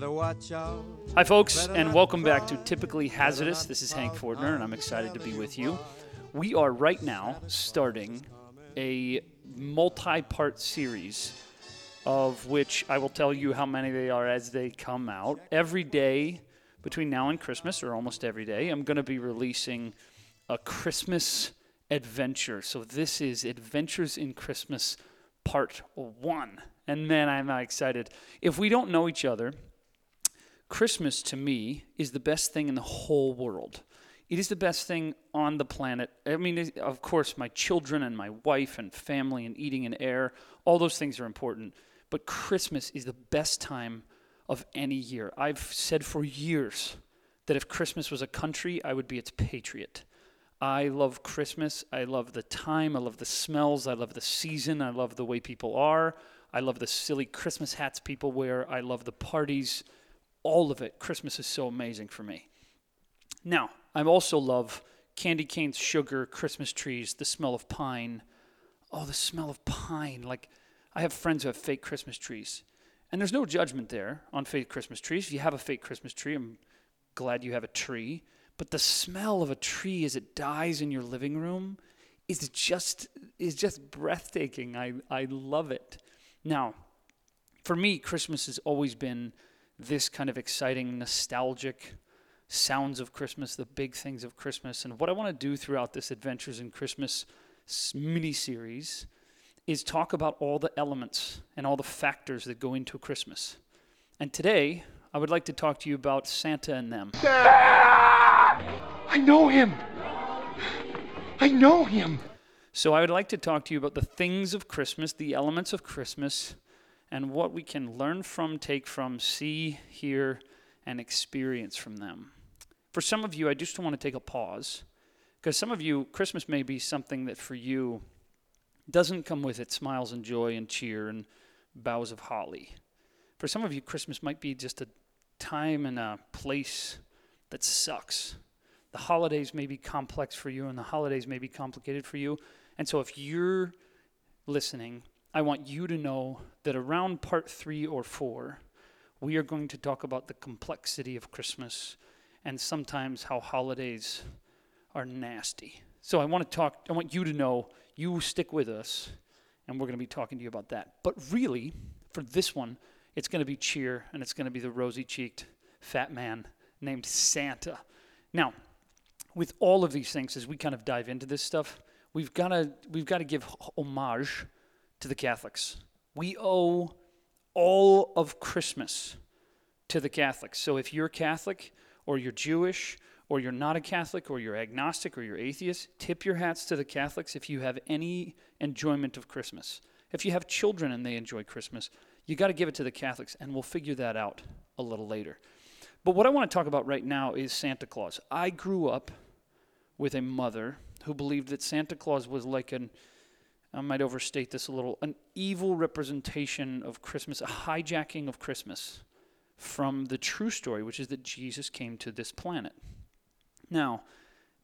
Better watch out. Hi, folks, and welcome back to Typically Hazardous. This is Hank Fordner, and I'm excited to be with you. We are right now starting a multi part series of which I will tell you how many they are as they come out. Every day between now and Christmas, or almost every day, I'm going to be releasing a Christmas adventure. So this is Adventures in Christmas Part 1. And man, I'm excited. If we don't know each other, Christmas to me is the best thing in the whole world. It is the best thing on the planet. I mean, of course, my children and my wife and family and eating and air, all those things are important. But Christmas is the best time of any year. I've said for years that if Christmas was a country, I would be its patriot. I love Christmas. I love the time. I love the smells. I love the season. I love the way people are. I love the silly Christmas hats people wear. I love the parties. All of it. Christmas is so amazing for me. Now, I also love candy canes, sugar, Christmas trees, the smell of pine. Oh, the smell of pine. Like, I have friends who have fake Christmas trees. And there's no judgment there on fake Christmas trees. If you have a fake Christmas tree, I'm glad you have a tree. But the smell of a tree as it dies in your living room is just is just breathtaking. I, I love it. Now, for me, Christmas has always been this kind of exciting, nostalgic sounds of Christmas, the big things of Christmas. And what I want to do throughout this Adventures in Christmas mini series is talk about all the elements and all the factors that go into Christmas. And today, I would like to talk to you about Santa and them. I know him. I know him. So, I would like to talk to you about the things of Christmas, the elements of Christmas, and what we can learn from, take from, see, hear, and experience from them. For some of you, I just want to take a pause because some of you, Christmas may be something that for you doesn't come with it smiles and joy and cheer and boughs of holly. For some of you, Christmas might be just a time and a place that sucks. The holidays may be complex for you, and the holidays may be complicated for you. And so, if you're listening, I want you to know that around part three or four, we are going to talk about the complexity of Christmas and sometimes how holidays are nasty. So, I want to talk, I want you to know you stick with us, and we're going to be talking to you about that. But really, for this one, it's going to be cheer, and it's going to be the rosy cheeked fat man named Santa. Now, with all of these things, as we kind of dive into this stuff, we've got to we've got to give homage to the Catholics. We owe all of Christmas to the Catholics. So if you're Catholic or you're Jewish or you're not a Catholic, or you're agnostic, or you're atheist, tip your hats to the Catholics if you have any enjoyment of Christmas. If you have children and they enjoy Christmas, you got to give it to the Catholics, and we'll figure that out a little later. But what I want to talk about right now is Santa Claus. I grew up with a mother who believed that Santa Claus was like an, I might overstate this a little, an evil representation of Christmas, a hijacking of Christmas from the true story, which is that Jesus came to this planet. Now,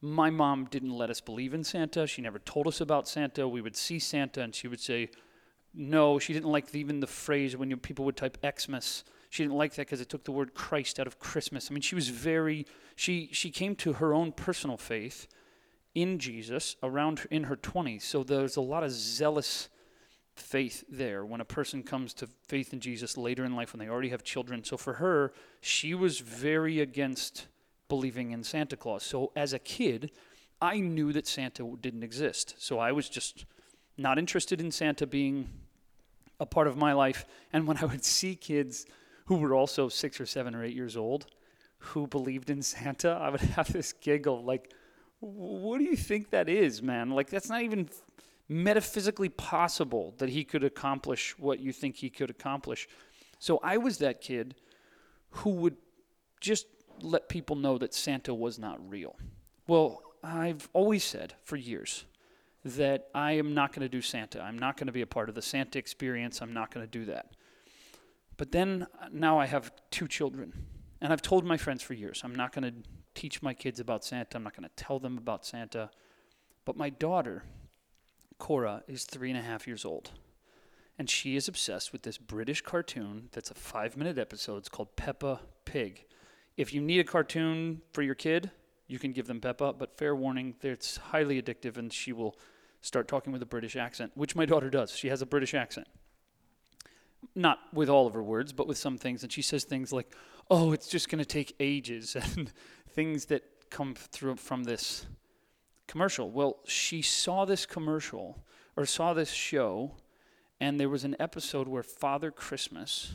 my mom didn't let us believe in Santa. She never told us about Santa. We would see Santa and she would say, no, she didn't like even the phrase when you, people would type Xmas. She didn't like that because it took the word Christ out of Christmas. I mean, she was very, she, she came to her own personal faith in Jesus around in her 20s. So there's a lot of zealous faith there when a person comes to faith in Jesus later in life when they already have children. So for her, she was very against believing in Santa Claus. So as a kid, I knew that Santa didn't exist. So I was just not interested in Santa being a part of my life. And when I would see kids who were also six or seven or eight years old who believed in Santa, I would have this giggle like, what do you think that is, man? Like, that's not even metaphysically possible that he could accomplish what you think he could accomplish. So I was that kid who would just let people know that Santa was not real. Well, I've always said for years that I am not going to do Santa. I'm not going to be a part of the Santa experience. I'm not going to do that. But then uh, now I have two children. And I've told my friends for years I'm not going to teach my kids about Santa. I'm not going to tell them about Santa. But my daughter, Cora, is three and a half years old. and she is obsessed with this British cartoon that's a five minute episode. It's called Peppa Pig. If you need a cartoon for your kid, you can give them Peppa, but fair warning, it's highly addictive and she will start talking with a British accent, which my daughter does. She has a British accent. Not with all of her words, but with some things. And she says things like, oh, it's just going to take ages, and things that come through from this commercial. Well, she saw this commercial or saw this show, and there was an episode where Father Christmas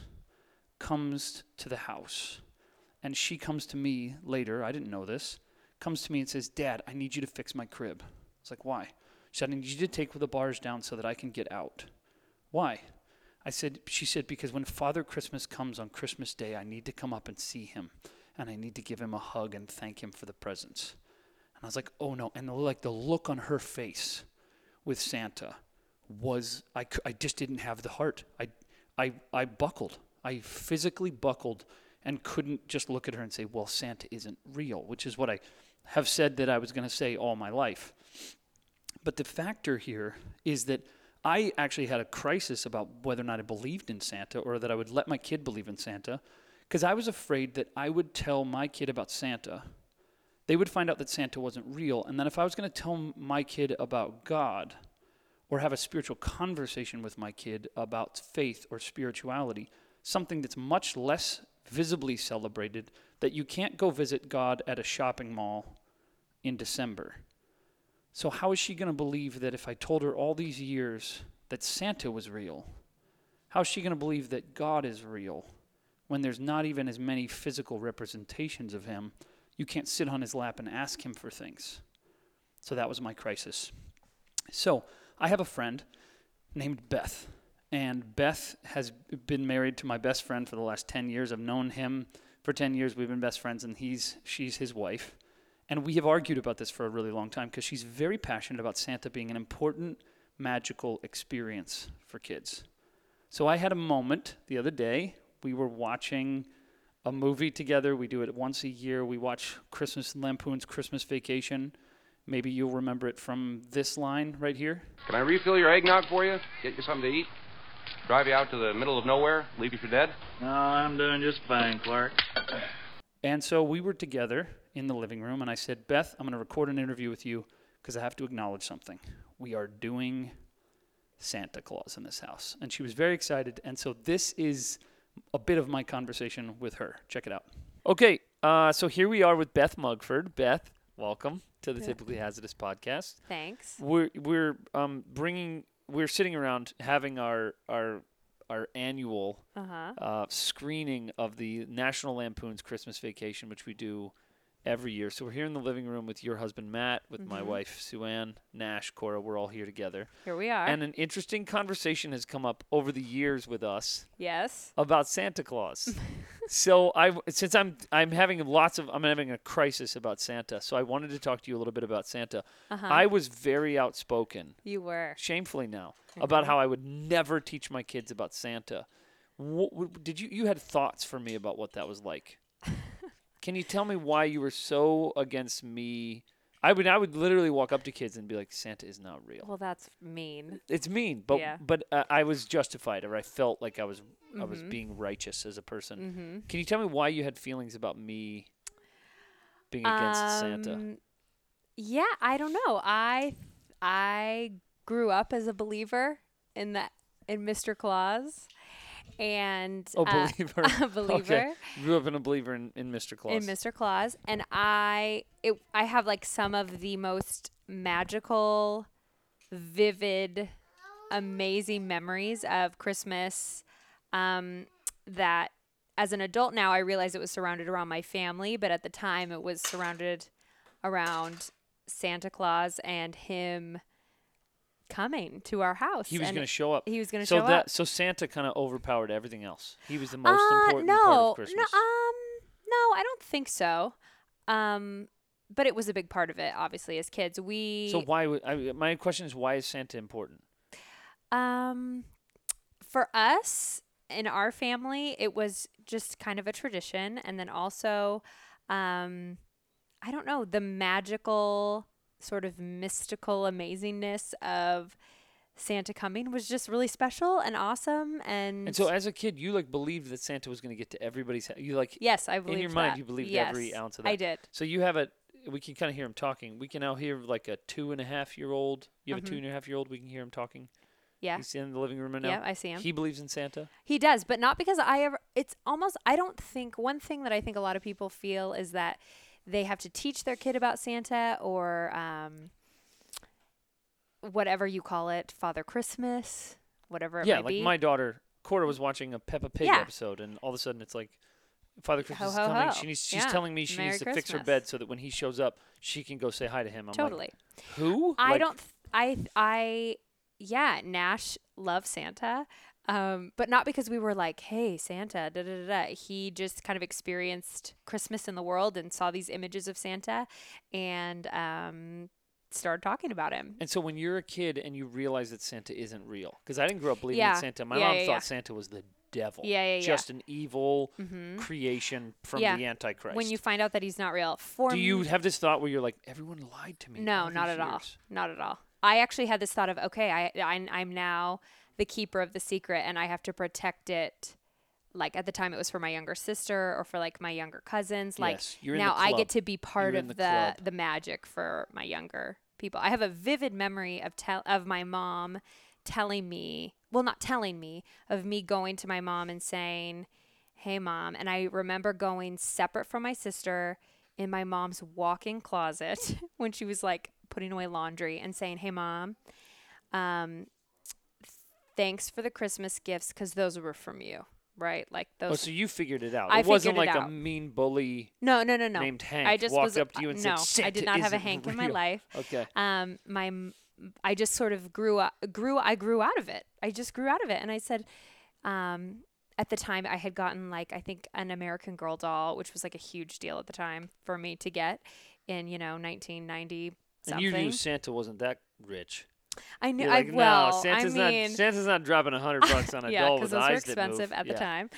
comes to the house. And she comes to me later, I didn't know this, comes to me and says, Dad, I need you to fix my crib. It's like, why? She said, I need you to take the bars down so that I can get out. Why? I said, she said, because when Father Christmas comes on Christmas Day, I need to come up and see him. And I need to give him a hug and thank him for the presents. And I was like, oh no. And the, like the look on her face with Santa was, I, I just didn't have the heart. I, I, I buckled. I physically buckled and couldn't just look at her and say, well, Santa isn't real, which is what I have said that I was going to say all my life. But the factor here is that I actually had a crisis about whether or not I believed in Santa or that I would let my kid believe in Santa because I was afraid that I would tell my kid about Santa. They would find out that Santa wasn't real. And then if I was going to tell my kid about God or have a spiritual conversation with my kid about faith or spirituality, something that's much less visibly celebrated, that you can't go visit God at a shopping mall in December so, how is she going to believe that if I told her all these years that Santa was real? How is she going to believe that God is real when there's not even as many physical representations of Him? You can't sit on His lap and ask Him for things. So, that was my crisis. So, I have a friend named Beth. And Beth has been married to my best friend for the last 10 years. I've known him for 10 years. We've been best friends, and he's, she's his wife. And we have argued about this for a really long time because she's very passionate about Santa being an important magical experience for kids. So I had a moment the other day. We were watching a movie together. We do it once a year. We watch Christmas Lampoon's Christmas Vacation. Maybe you'll remember it from this line right here. Can I refill your eggnog for you? Get you something to eat? Drive you out to the middle of nowhere? Leave you for dead? No, I'm doing just fine, Clark. And so we were together in the living room, and I said, Beth, I'm going to record an interview with you because I have to acknowledge something. We are doing Santa Claus in this house. And she was very excited. And so this is a bit of my conversation with her. Check it out. Okay, uh, so here we are with Beth Mugford. Beth, welcome to the Yeah. Typically Hazardous podcast. Thanks. We're we're um, bringing we're sitting around having our our our annual Uh huh. uh, screening of the National Lampoon's Christmas Vacation, which we do every year. So we're here in the living room with your husband Matt, with my Mhm. wife Sue Ann, Nash, Cora. We're all here together, Here we are. and an interesting conversation has come up over the years with us yes. about Santa Claus. so I, since I'm I'm having lots of I'm having a crisis about Santa, so I wanted to talk to you a little bit about Santa. Uh huh. I was very outspoken you were. shamefully now about Mhm. how I would never teach my kids about Santa. What, did you you had thoughts for me about what that was like? Can you tell me why you were so against me? I would I would literally walk up to kids and be like, Santa is not real. Well, that's mean. It's mean, but Yeah. but uh, I was justified, or I felt like I was I was Mhm. being righteous as a person. Mm-hmm. Can you tell me why you had feelings about me being against Santa? Um, Yeah, I don't know. I I grew up as a believer in that in Mr. Claus, and Oh, uh, believer. a believer Okay. Grew up in a believer in, in Mr. Claus. in Mr. Claus, and I it I have like some of the most magical, vivid, amazing memories of Christmas. Um, that as an adult now, I realize it was surrounded around my family, but at the time, it was surrounded around Santa Claus and him coming to our house. He was going to show up. he was going to so show that up. so Santa kind of overpowered everything else. He was the most Uh, important no, part of Christmas. No, um, no, I don't think so. Um, but it was a big part of it, obviously, as kids. We so why would I, my question is why is Santa important? um, for us in our family, it was just kind of a tradition, and then also, um, I don't know, the magical sort of mystical amazingness of Santa coming was just really special and awesome. And, And so, as a kid, you like believed that Santa was going to get to everybody's. house. You like yes, I believe in your mind, you believed every ounce of that. I did. So you have a. We can kind of hear him talking. We can now hear like a two and a half year old. You have Mhm. a two and a half year old. We can hear him talking. Yeah. He's in the living room right now. Yeah, I see him. He believes in Santa. He does, but not because I ever. It's almost. I don't think one thing that I think a lot of people feel is that they have to teach their kid about Santa or um, whatever you call it, Father Christmas, whatever it yeah, like be. my daughter Cora was watching a Peppa Pig Yeah. episode, and all of a sudden it's like. Father Christmas ho, is coming. ho. She needs, she's Yeah. telling me she Merry needs to fix her bed so that when he shows up, she can go say hi to him. I'm totally. like, who? I Like, don't. Th- I. I. Yeah, Nash loves Santa, um, but not because we were like, "Hey, Santa." Da, da, da, da. He just kind of experienced Christmas in the world and saw these images of Santa, and um, started talking about him. And so when you're a kid and you realize that Santa isn't real, because I didn't grow up believing Yeah. in Santa. My Yeah, mom yeah, thought. Santa was the devil. Yeah, yeah, yeah. Just an evil hmm creation from the Antichrist. When you find out that he's not real, for Do you have this thought where you're like, everyone lied to me? No, not at all. Not at all. I actually had this thought of, okay, I, I I'm now the keeper of the secret, and I have to protect it. Like at the time, it was for my younger sister or for like my younger cousins. Like Yes, you're in the now, I get to be part You're of the the the magic for my younger people. I have a vivid memory of tell of my mom telling me, well, not telling me, of me going to my mom and saying, "Hey, mom," and I remember going separate from my sister in my mom's walk-in closet when she was like putting away laundry and saying, "Hey, mom, um, thanks for the Christmas gifts because those were from you." Right, like those. Oh, so you figured it out. I it wasn't figured it like a mean bully no, no, no, no. named Hank I just walked was up to you and no, said, "No, I did not have a Hank in my life. Okay. Um, my, I just sort of grew up, grew, I grew out of it. I just grew out of it, and I said, um, at the time I had gotten like I think an American Girl doll, which was like a huge deal at the time for me to get in you know 1990 And you knew Santa wasn't that rich. I knew. Like, I well, no, Santa's I mean, not. Santa's not dropping a hundred bucks on a yeah, doll because with those were eyes that move. expensive at the Yeah. time.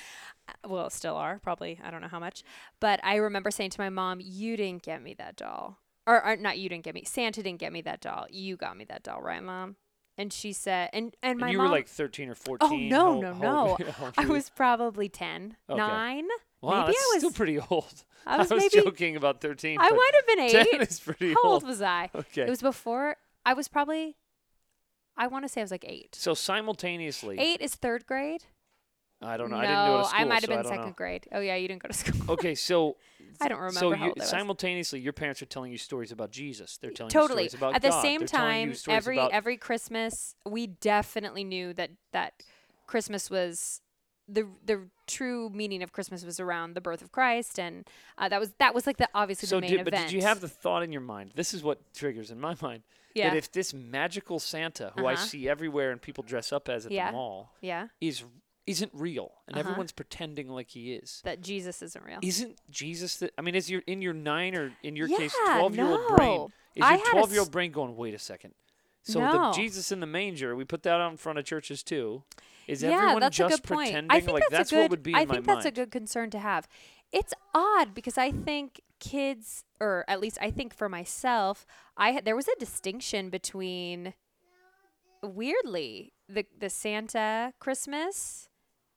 Uh, Well, still are probably. I don't know how much, but I remember saying to my mom, "You didn't get me that doll, or, or not. You didn't get me. Santa didn't get me that doll. You got me that doll, right, mom?" And she said, "And and And my you mom." were like 13 or fourteen. oh 14. no, no, no! I was probably 10, Okay. nine. Wow, maybe I was. still pretty old. I was, was maybe. joking about 13. I might have been eight. 10 eight. is pretty How old. old was I? Okay. It was before. I was probably. I want to say I was like eight. so simultaneously, Eight is third grade. I don't know. No, I didn't go to school, might have so been second know. grade. Oh yeah, you didn't go to school. Okay, so I don't remember so how you, I simultaneously, your parents are telling you stories about Jesus. They're telling totally. you stories about Jesus. Totally. At the God. same They're time, every every Christmas, we definitely knew that that Christmas was the the true meaning of Christmas was around the birth of Christ, and uh, that was that was like the obviously so the main did, but did you have the thought in your mind? This is what triggers in my mind yeah that if this magical Santa, who I Uh-huh. see everywhere and people dress up as at Yeah. the mall, yeah is isn't real, and Uh-huh. everyone's pretending like he is. that Jesus isn't real? Isn't Jesus the? I mean, is your in your nine or in your case Yeah, twelve year old brain? no. Is I your had a twelve year old s- brain going? Wait a second. So No. the Jesus in the manger, we put that out in front of churches too. Is yeah, everyone that's just a good point. pretending I think like that's, a what would be I in think my that's a good concern to have. It's odd because I think kids, or at least I think for myself, I there was a distinction between weirdly the the Santa Christmas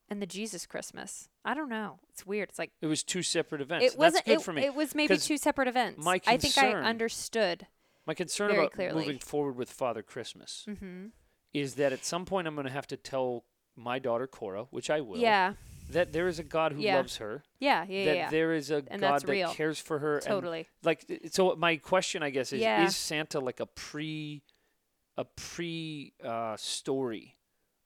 and the Jesus Christmas. I don't know. It's weird. It's like It was two separate events. it wasn't. That's good it, for me. it was maybe two separate events. my concern, I think I understood. My concern very about clearly. moving forward with Father Christmas hmm is that at some point I'm going to have to tell my daughter Cora, which I will, Yeah. That there is a God who Yeah. loves her, Yeah. Yeah. yeah. that yeah. there is a And God that's that real. cares for her. and Totally. like so my question i guess is Yeah. is santa like a pre a pre uh, story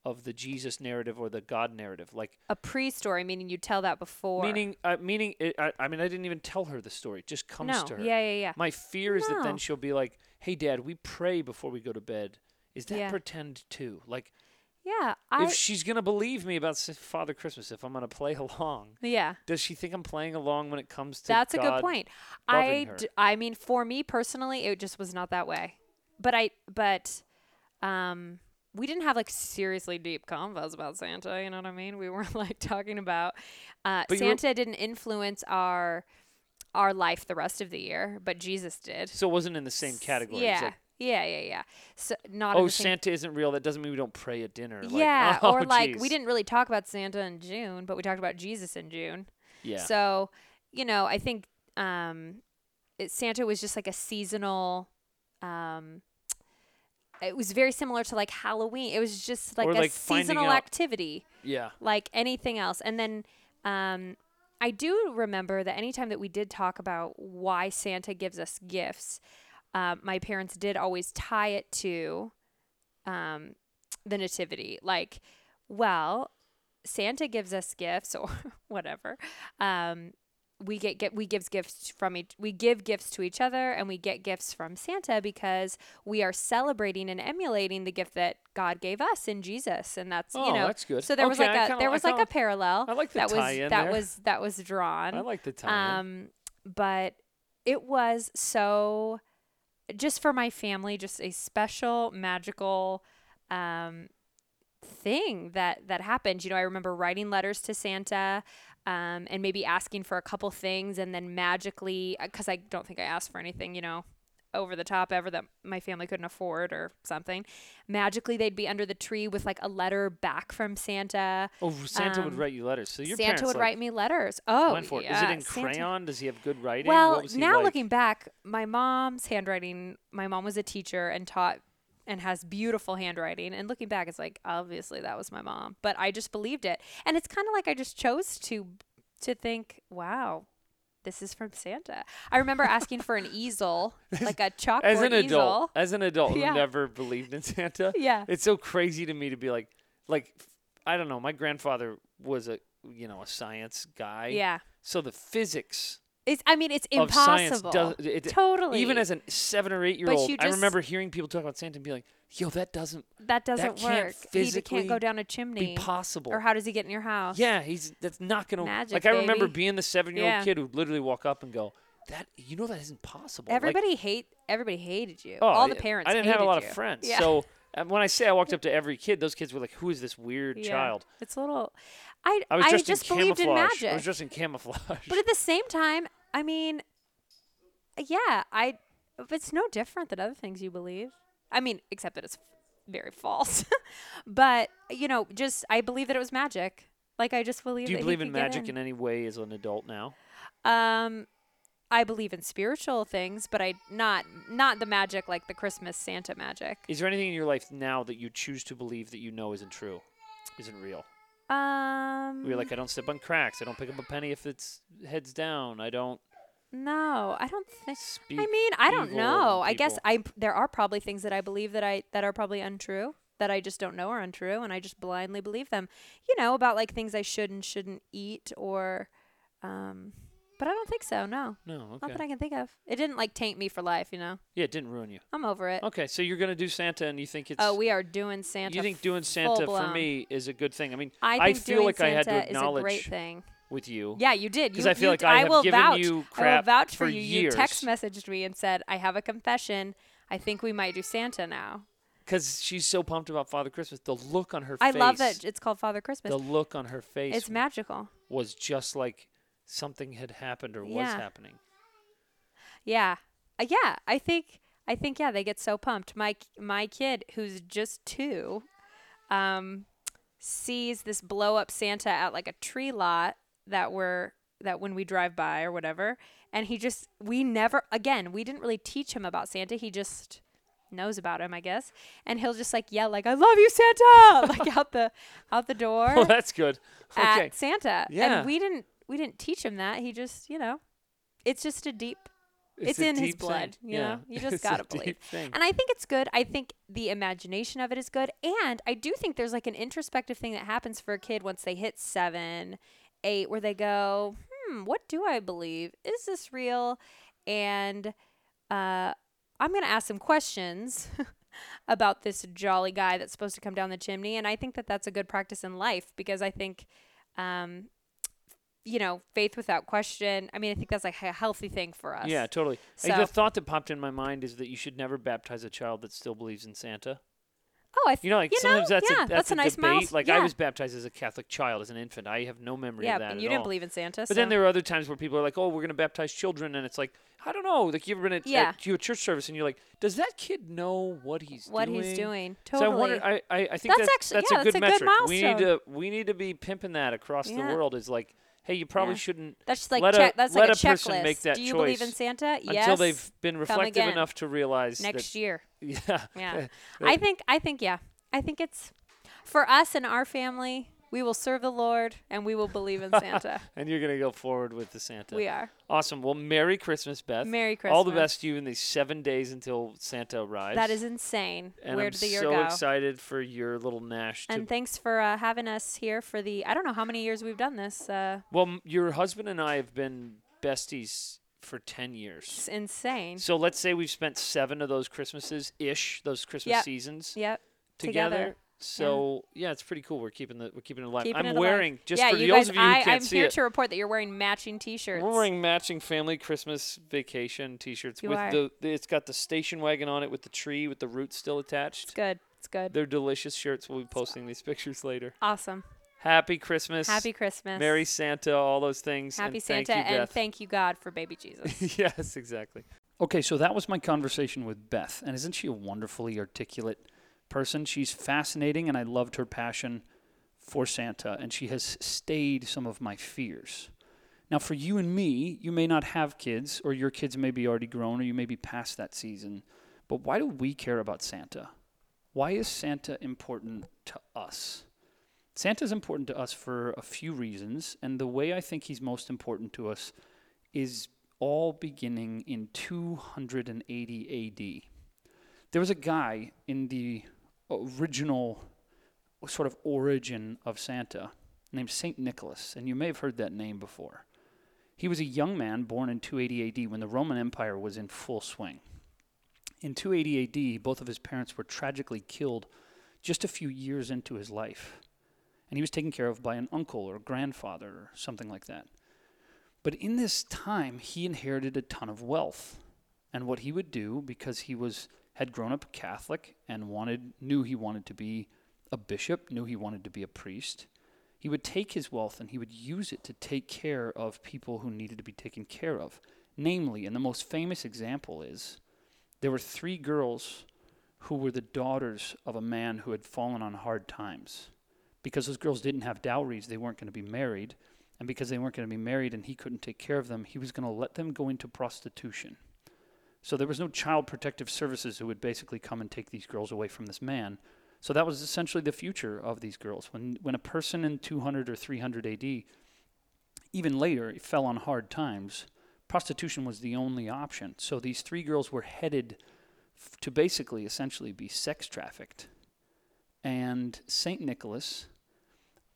of the jesus narrative or the god narrative like A pre-story, meaning you tell that before. meaning uh, meaning it, I, I mean i didn't even tell her the story it just comes no. to her Yeah. Yeah. Yeah. my fear is that No. then she'll be like hey dad we pray before we go to bed is that Yeah. pretend too like Yeah. I. if she's gonna believe me about father christmas if i'm gonna play along yeah. does she think i'm playing along when it comes to That's a good point. I, d- I mean, for me personally, it just was not that way. But I, but, um, we didn't have like seriously deep convos about Santa. You know what I mean? We weren't like talking about uh, you were- Santa didn't influence our our life the rest of the year, but Jesus did. so it wasn't in the same category Yeah. Like, Yeah, yeah, yeah. So not. Oh, Santa isn't real. That doesn't mean we don't pray at dinner. Like, Yeah, oh, or like we didn't really talk about Santa in June, but we talked about Jesus in June. Yeah. So, you know, I think um, it, Santa was just like a seasonal. Um, it was very similar to like Halloween. It was just like Or, a like, seasonal activity, yeah. like anything else. And then um, I do remember that anytime that we did talk about why Santa gives us gifts, uh, my parents did always tie it to um, the nativity. Like, well, Santa gives us gifts or whatever. Um, we get, get we gives gifts from each we give gifts to each other and we get gifts from Santa because we are celebrating and emulating the gift that God gave us in Jesus and that's Oh, you know that's good. so there was like I a kinda- there I was like a parallel I like the that was tie-in that there. was that was drawn I like the time. um, but it was so just for my family, just a special magical um, thing that that happened. You know, I remember writing letters to Santa. Um, and maybe asking for a couple things, and then magically, because I don't think I asked for anything, you know, over the top ever that my family couldn't afford or something. Magically, they'd be under the tree with like a letter back from Santa. oh, Santa would um, write you letters. So your Santa parents would like, write me letters. Oh, went for yeah, Is it in Santa- crayon? Does he have good writing? well, what was he now like? looking back, my mom's handwriting, my mom was a teacher and taught and has beautiful handwriting. And looking back, it's like, obviously that was my mom. But I just believed it. And it's kind of like I just chose to to think, wow, this is from Santa. I remember asking for an easel, like a chalkboard as an easel. adult, as an adult Yeah. who never believed in Santa, Yeah. it's so crazy to me to be like, like, I don't know. My grandfather was a, you know, a science guy. Yeah. So the physics It's I mean, it's impossible. does it, totally. Even as a seven or eight year old, I remember hearing people talk about Santa and be like, "Yo, that doesn't that doesn't can't work. He can't go down a be chimney. possible." Or how does he get in your house? Yeah, he's that's not gonna Magic, like. I remember being the seven year old Yeah. kid who literally walk up and go, "That you know that isn't possible." Like, Everybody hate everybody hated you. oh, All the parents. I didn't have a lot you. of friends, Yeah. so uh, when I say I walked up to every kid, those kids were like, "Who is this weird Yeah. child?" It's a little. I I was dressed just in believed camouflage. in magic. I was just in camouflage. but at the same time, I mean, yeah, I. It's no different than other things you believe. I mean, except that it's very false. but you know, just I believe that it was magic. Like I just believe. Do you believe in magic in any way as an adult now? Um, I believe in spiritual things, but I not not the magic like the Christmas Santa magic. Is there anything in your life now that you choose to believe that you know isn't true, isn't real? Um, Where you're like, I don't step on cracks. I don't pick up a penny if it's heads down. I don't no, I don't think. I mean, I don't know. I guess. I there are probably things that I believe that I that are probably untrue that I just don't know are untrue, and I just blindly believe them. You know about like things I should and shouldn't eat, or, um, but I don't think so. No, No, not that I can think of. It didn't like taint me for life. You know, Yeah, it didn't ruin you. I'm over it. Okay, so you're gonna do Santa, and you think it's. Oh, we are doing Santa. you think doing Santa for me is a good thing? I mean, I, think feel doing like I had to Santa is a acknowledge great thing. with you. Yeah, you did. Because I feel you- like I have will given vouch. you I will vouch for for you. You text messaged me and said, "I have a confession. I think we might do Santa now." Because she's so pumped about Father Christmas. The look on her I face. I love that it's called Father Christmas. The look on her face It's magical. was just like something had happened or was happening. Yeah, uh, yeah. I think I think yeah. They get so pumped. My my kid, who's just two, um, sees this blow up Santa at like a tree lot that we're that when we drive by or whatever, and he just we never again we didn't really teach him about Santa. He just knows about him, I guess, and he'll just like yell like "I love you, Santa!" like out the out the door Oh, that's good. Okay. at Santa. Yeah. And we didn't we didn't teach him that. He just, you know, it's just a deep it's, a in his deep thing. blood, you Yeah. know. You just It's a gotta believe. thing. And I think it's good. I think the imagination of it is good. And I do think there's like an introspective thing that happens for a kid once they hit seven, eight, where they go, hmm, what do I believe? Is this real? And uh I'm gonna ask some questions about this jolly guy that's supposed to come down the chimney. And I think that that's a good practice in life because I think, um, you know, faith without question. I mean, I think that's like a healthy thing for us. Yeah, totally. Like, So- the thought that popped in my mind is that you should never baptize a child that still believes in Santa. Oh, I th- You know, like you sometimes know, that's yeah, a that's, a, nice debate. mouse. Like yeah. I was baptized as a Catholic child, as an infant. I have no memory yeah, of that and you didn't all. believe in Santa. But then there are other times where people are like, "Oh, we're going to baptize children," and it's like, I don't know. Like you've ever been at, Yeah. at you a church service and you're like, "Does that kid know what he's doing? what doing?" he's doing. So I Totally. wonder. I, I, I think That's that's actually- that's yeah, a that's good a good metric. we need to we need to be pimping that across the world. Is like, hey, you probably Yeah. shouldn't that's just like let a- that's let like a a person checklist. make that Do you believe in choice Santa? until they've been reflective enough to realize next that, year. Yeah. Yeah. I think I think yeah. I think it's for us and our family, we will serve the Lord and we will believe in Santa. and you're gonna go forward with the Santa. we are. Awesome. Well, Merry Christmas, Beth. Merry Christmas. All the best to you in these seven days until Santa arrives. That is insane. And Where I'm did the year so go? excited for your little Nash. And thanks for uh, having us here for the I don't know how many years we've done this. Uh, well, m- your husband and I have been besties for ten years. it's insane. So let's say we've spent seven of those Christmases ish, those Christmas Yep. seasons Yep. together. together. So yeah. it's pretty cool. We're keeping the we're keeping it alive. Keeping I'm it alive. wearing just yeah, for you those guys, of you who I, can't I'm see here it. to report that you're wearing matching T-shirts. We're wearing matching family Christmas vacation T-shirts You with are. the, the. It's got the station wagon on it with the tree with the roots still attached. It's good. It's good. They're delicious shirts. We'll be posting these pictures later. awesome. Happy Christmas. Happy Christmas. Merry Santa, all those things. Happy and thank Santa you, and Beth. thank you God for baby Jesus. yes, exactly. Okay, so that was my conversation with Beth. And isn't she a wonderfully articulate person? She's fascinating, and I loved her passion for Santa, and she has stayed some of my fears. Now, for you and me, you may not have kids, or your kids may be already grown, or you may be past that season. But why do we care about Santa? Why is Santa important to us? Santa's important to us for a few reasons, and the way I think he's most important to us is all beginning in 280 AD. There was a guy in the original sort of origin of Santa named St. Nicholas, and you may have heard that name before. He was a young man born in 280 AD when the Roman Empire was in full swing. In 280 AD, both of his parents were tragically killed just a few years into his life. And he was taken care of by an uncle or grandfather or something like that. But in this time, he inherited a ton of wealth. And what he would do, because he was had grown up Catholic and wanted knew he wanted to be a bishop, knew he wanted to be a priest, he would take his wealth and he would use it to take care of people who needed to be taken care of. Namely, and the most famous example is there were three girls who were the daughters of a man who had fallen on hard times. Because those girls didn't have dowries, they weren't going to be married. And because they weren't going to be married and he couldn't take care of them, he was going to let them go into prostitution. So there was no child protective services who would basically come and take these girls away from this man. So that was essentially the future of these girls. When when a person in 200 or 300 AD, even later, fell on hard times, prostitution was the only option. So these three girls were headed f- to basically, essentially, be sex trafficked. And Saint Nicholas,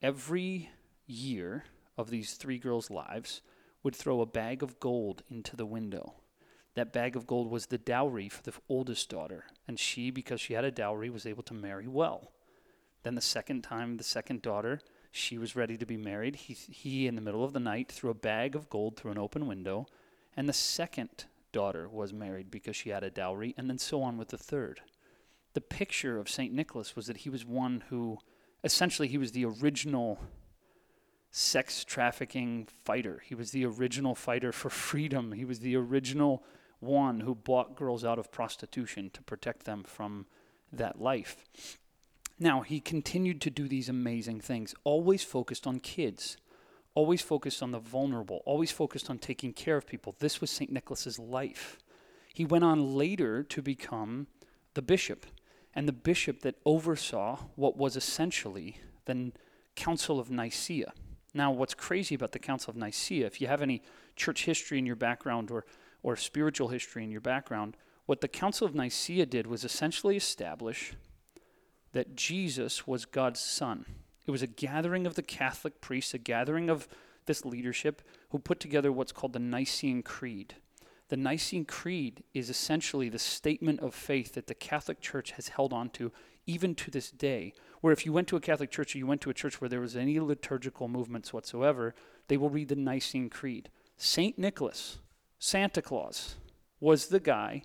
every year of these three girls' lives, would throw a bag of gold into the window. That bag of gold was the dowry for the oldest daughter, and she, because she had a dowry, was able to marry well. Then the second time, the second daughter, she was ready to be married. He, he, in the middle of the night, threw a bag of gold through an open window, and the second daughter was married because she had a dowry, and then so on with the third. The picture of St. Nicholas was that he was one who, essentially, he was the original sex trafficking fighter. He was the original fighter for freedom. He was the original one who bought girls out of prostitution to protect them from that life. Now, he continued to do these amazing things, always focused on kids, always focused on the vulnerable, always focused on taking care of people. This was St. Nicholas's life. He went on later to become the bishop, and the bishop that oversaw what was essentially the Council of Nicaea. Now, what's crazy about the Council of Nicaea, if you have any church history in your background or, or spiritual history in your background, what the Council of Nicaea did was essentially establish that Jesus was God's son. It was a gathering of the Catholic priests, a gathering of this leadership who put together what's called the Nicene Creed. The Nicene Creed is essentially the statement of faith that the Catholic Church has held on to even to this day. Where if you went to a Catholic church or you went to a church where there was any liturgical movements whatsoever, they will read the Nicene Creed. St. Nicholas, Santa Claus, was the guy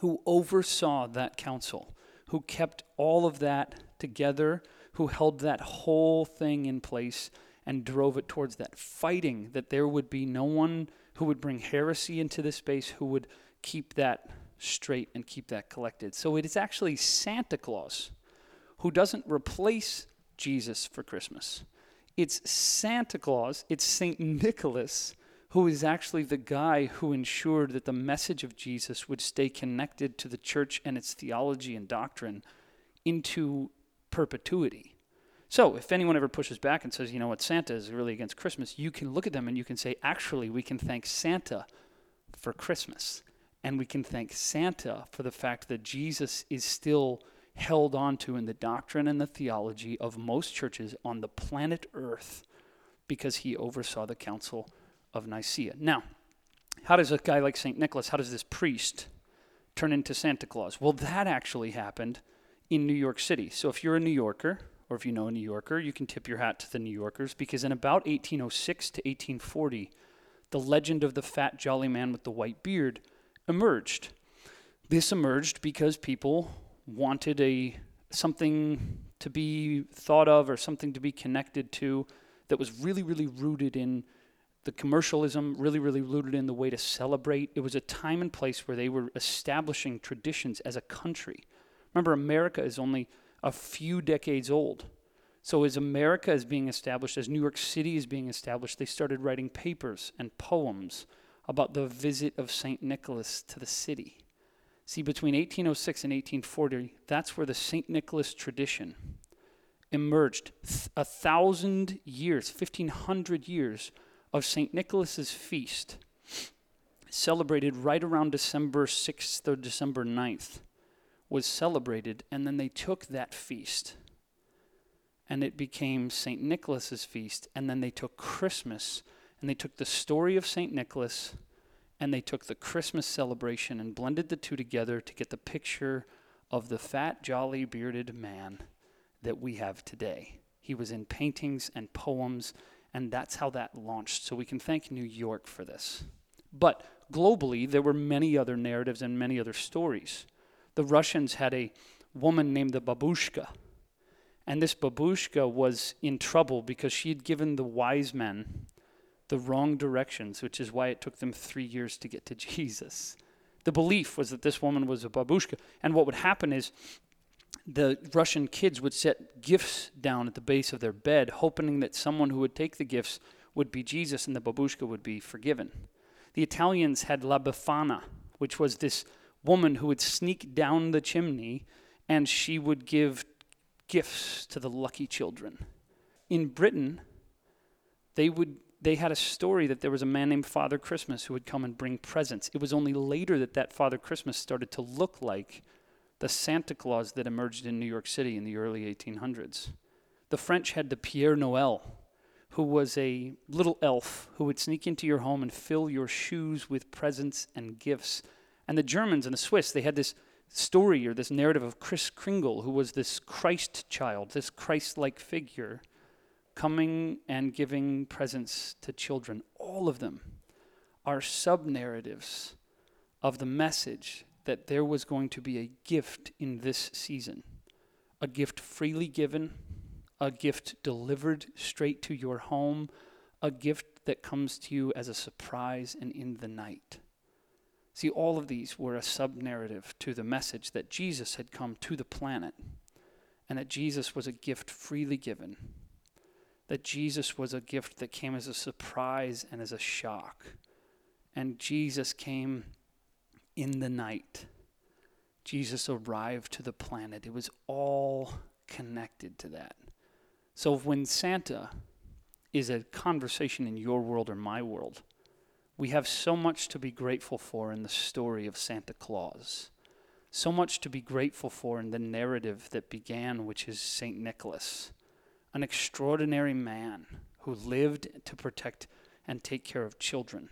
who oversaw that council, who kept all of that together, who held that whole thing in place and drove it towards that, fighting that there would be no one who would bring heresy into this space, who would keep that straight and keep that collected. So it is actually Santa Claus who doesn't replace Jesus for Christmas. It's Santa Claus, it's St. Nicholas who is actually the guy who ensured that the message of Jesus would stay connected to the church and its theology and doctrine into perpetuity. So, if anyone ever pushes back and says, you know what, Santa is really against Christmas, you can look at them and you can say, actually, we can thank Santa for Christmas. And we can thank Santa for the fact that Jesus is still held onto in the doctrine and the theology of most churches on the planet Earth because he oversaw the Council of Nicaea. Now, how does a guy like St. Nicholas, how does this priest turn into Santa Claus? Well, that actually happened in New York City. So if you're a New Yorker, or if you know a New Yorker, you can tip your hat to the New Yorkers because in about 1806 to 1840, the legend of the fat, jolly man with the white beard emerged. This emerged because people wanted a something to be thought of or something to be connected to that was really, really rooted in the commercialism, really, really rooted in the way to celebrate. It was a time and place where they were establishing traditions as a country. Remember, America is only a few decades old. So, as America is being established, as New York City is being established, they started writing papers and poems about the visit of St. Nicholas to the city. See, between 1806 and 1840, that's where the St. Nicholas tradition emerged. A thousand years, 1500 years of St. Nicholas's feast, celebrated right around December 6th or December 9th, was celebrated, and then they took that feast and it became St. Nicholas's feast, and then they took Christmas and they took the story of St. Nicholas and they took the Christmas celebration and blended the two together to get the picture of the fat, jolly, bearded man that we have today. He was in paintings and poems, and that's how that launched. So we can thank New York for this. But globally, there were many other narratives and many other stories. The Russians had a woman named the Babushka, and this Babushka was in trouble because she had given the wise men the wrong directions, which is why it took them three years to get to Jesus. The belief was that this woman was a babushka. And what would happen is the Russian kids would set gifts down at the base of their bed, hoping that someone who would take the gifts would be Jesus and the babushka would be forgiven. The Italians had La Befana, which was this woman who would sneak down the chimney and she would give gifts to the lucky children. In Britain, they would they had a story that there was a man named Father Christmas who would come and bring presents. It was only later that that Father Christmas started to look like the Santa Claus that emerged in New York City in the early 1800s. The French had the Père Noël, who was a little elf who would sneak into your home and fill your shoes with presents and gifts. And the Germans and the Swiss, they had this story or this narrative of Kris Kringle, who was this Christ child, this Christ like figure coming and giving presents to children, all of them are sub narratives of the message that there was going to be a gift in this season. A gift freely given, a gift delivered straight to your home, a gift that comes to you as a surprise and in the night. See, all of these were a sub narrative to the message that Jesus had come to the planet and that Jesus was a gift freely given that Jesus was a gift that came as a surprise and as a shock. And Jesus came in the night. Jesus arrived to the planet. It was all connected to that. So when Santa is a conversation in your world or my world, we have so much to be grateful for in the story of Santa Claus. So much to be grateful for in the narrative that began, which is St. Nicholas an extraordinary man who lived to protect and take care of children,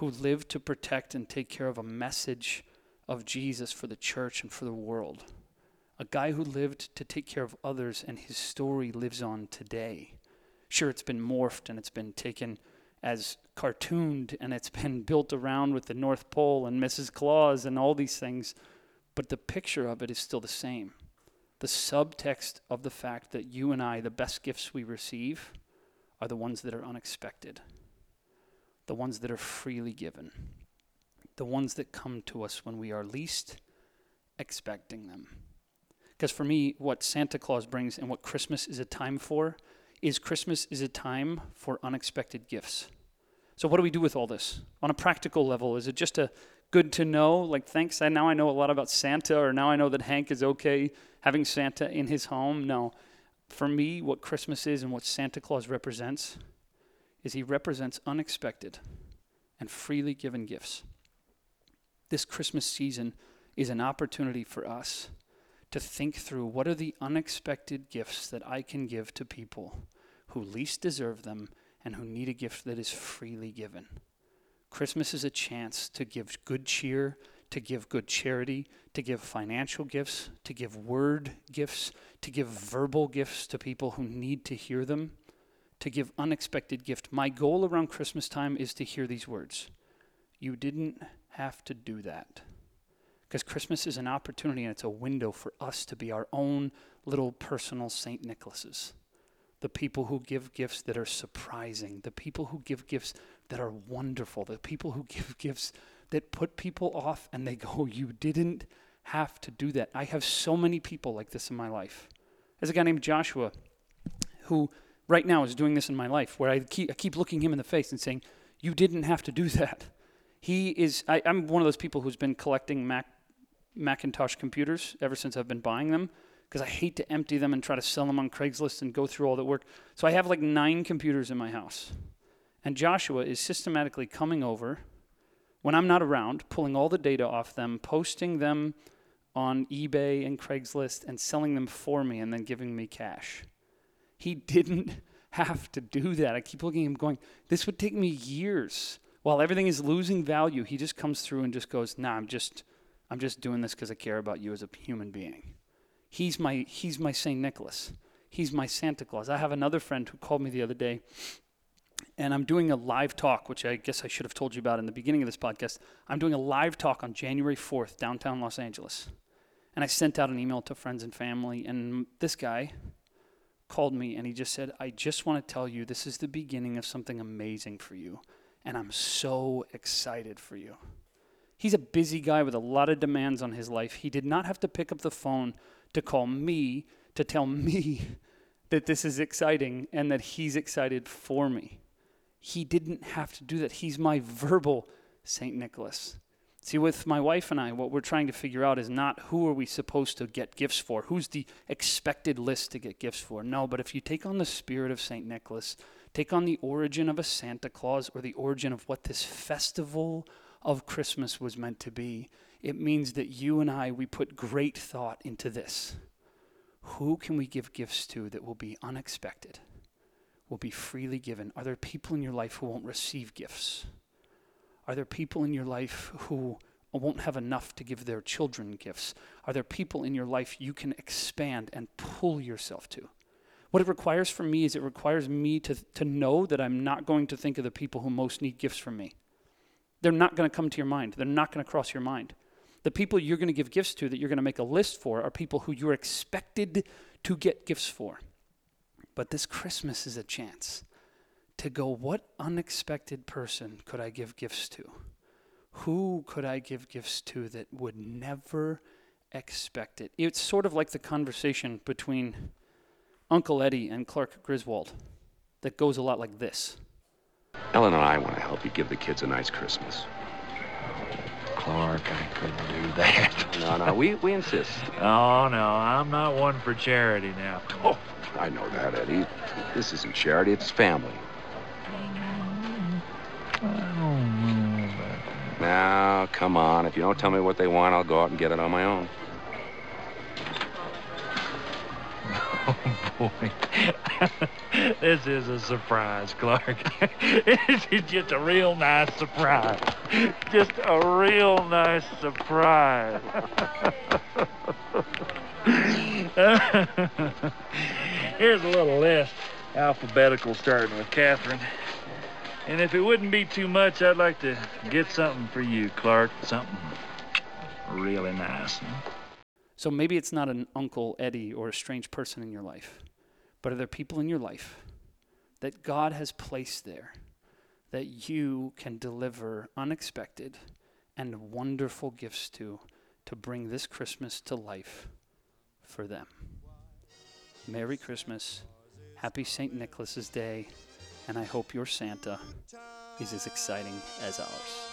who lived to protect and take care of a message of Jesus for the church and for the world. A guy who lived to take care of others, and his story lives on today. Sure, it's been morphed and it's been taken as cartooned and it's been built around with the North Pole and Mrs. Claus and all these things, but the picture of it is still the same. the subtext of the fact that you and I, the best gifts we receive, are the ones that are unexpected, the ones that are freely given, the ones that come to us when we are least expecting them. Because for me, what Santa Claus brings and what Christmas is a time for is Christmas is a time for unexpected gifts. So, what do we do with all this? On a practical level, is it just a good to know? Like, thanks, I, now I know a lot about Santa, or now I know that Hank is okay having Santa in his home? No. For me, what Christmas is and what Santa Claus represents is he represents unexpected and freely given gifts. This Christmas season is an opportunity for us to think through what are the unexpected gifts that I can give to people who least deserve them and who need a gift that is freely given. Christmas is a chance to give good cheer, to give good charity, to give financial gifts, to give word gifts, to give verbal gifts to people who need to hear them, to give unexpected gift. My goal around Christmas time is to hear these words. You didn't have to do that. Because Christmas is an opportunity and it's a window for us to be our own little personal St. Nicholas's the people who give gifts that are surprising, the people who give gifts that are wonderful, the people who give gifts that put people off and they go, You didn't have to do that. I have so many people like this in my life. There's a guy named Joshua who right now is doing this in my life where I keep, I keep looking him in the face and saying, You didn't have to do that. He is, I, I'm one of those people who's been collecting Mac, Macintosh computers ever since I've been buying them because I hate to empty them and try to sell them on Craigslist and go through all that work. So I have like nine computers in my house. And Joshua is systematically coming over when I'm not around, pulling all the data off them, posting them on eBay and Craigslist, and selling them for me and then giving me cash. He didn't have to do that. I keep looking at him going, this would take me years. While everything is losing value, he just comes through and just goes, nah, I'm just I'm just doing this because I care about you as a human being. He's my, he's my St. Nicholas. He's my Santa Claus. I have another friend who called me the other day, and I'm doing a live talk, which I guess I should have told you about in the beginning of this podcast. I'm doing a live talk on January 4th, downtown Los Angeles. And I sent out an email to friends and family, and this guy called me and he just said, I just want to tell you this is the beginning of something amazing for you, and I'm so excited for you. He's a busy guy with a lot of demands on his life. He did not have to pick up the phone to call me to tell me that this is exciting and that he's excited for me. He didn't have to do that. He's my verbal St. Nicholas. See, with my wife and I, what we're trying to figure out is not who are we supposed to get gifts for? Who's the expected list to get gifts for? No, but if you take on the spirit of St. Nicholas, take on the origin of a Santa Claus or the origin of what this festival of Christmas was meant to be, it means that you and I, we put great thought into this. Who can we give gifts to that will be unexpected, will be freely given? Are there people in your life who won't receive gifts? Are there people in your life who won't have enough to give their children gifts? Are there people in your life you can expand and pull yourself to? What it requires from me is it requires me to, to know that I'm not going to think of the people who most need gifts from me. They're not going to come to your mind. They're not going to cross your mind. The people you're going to give gifts to that you're going to make a list for are people who you're expected to get gifts for. But this Christmas is a chance to go, what unexpected person could I give gifts to? Who could I give gifts to that would never expect it? It's sort of like the conversation between Uncle Eddie and Clark Griswold that goes a lot like this. Ellen and I want to help you give the kids a nice Christmas. Clark, I couldn't do that. No, no, we, we insist. Oh, no, I'm not one for charity now. Oh, I know that, Eddie. This isn't charity, it's family. Now, come on. If you don't tell me what they want, I'll go out and get it on my own. Oh, boy. this is a surprise, Clark. this is just a real nice surprise. Just a real nice surprise. Here's a little list, alphabetical, starting with Catherine. And if it wouldn't be too much, I'd like to get something for you, Clark. Something really nice. So maybe it's not an Uncle Eddie or a strange person in your life, but are there people in your life that God has placed there that you can deliver unexpected and wonderful gifts to to bring this Christmas to life for them? Merry Christmas. Happy St. Nicholas's Day. And I hope your Santa is as exciting as ours.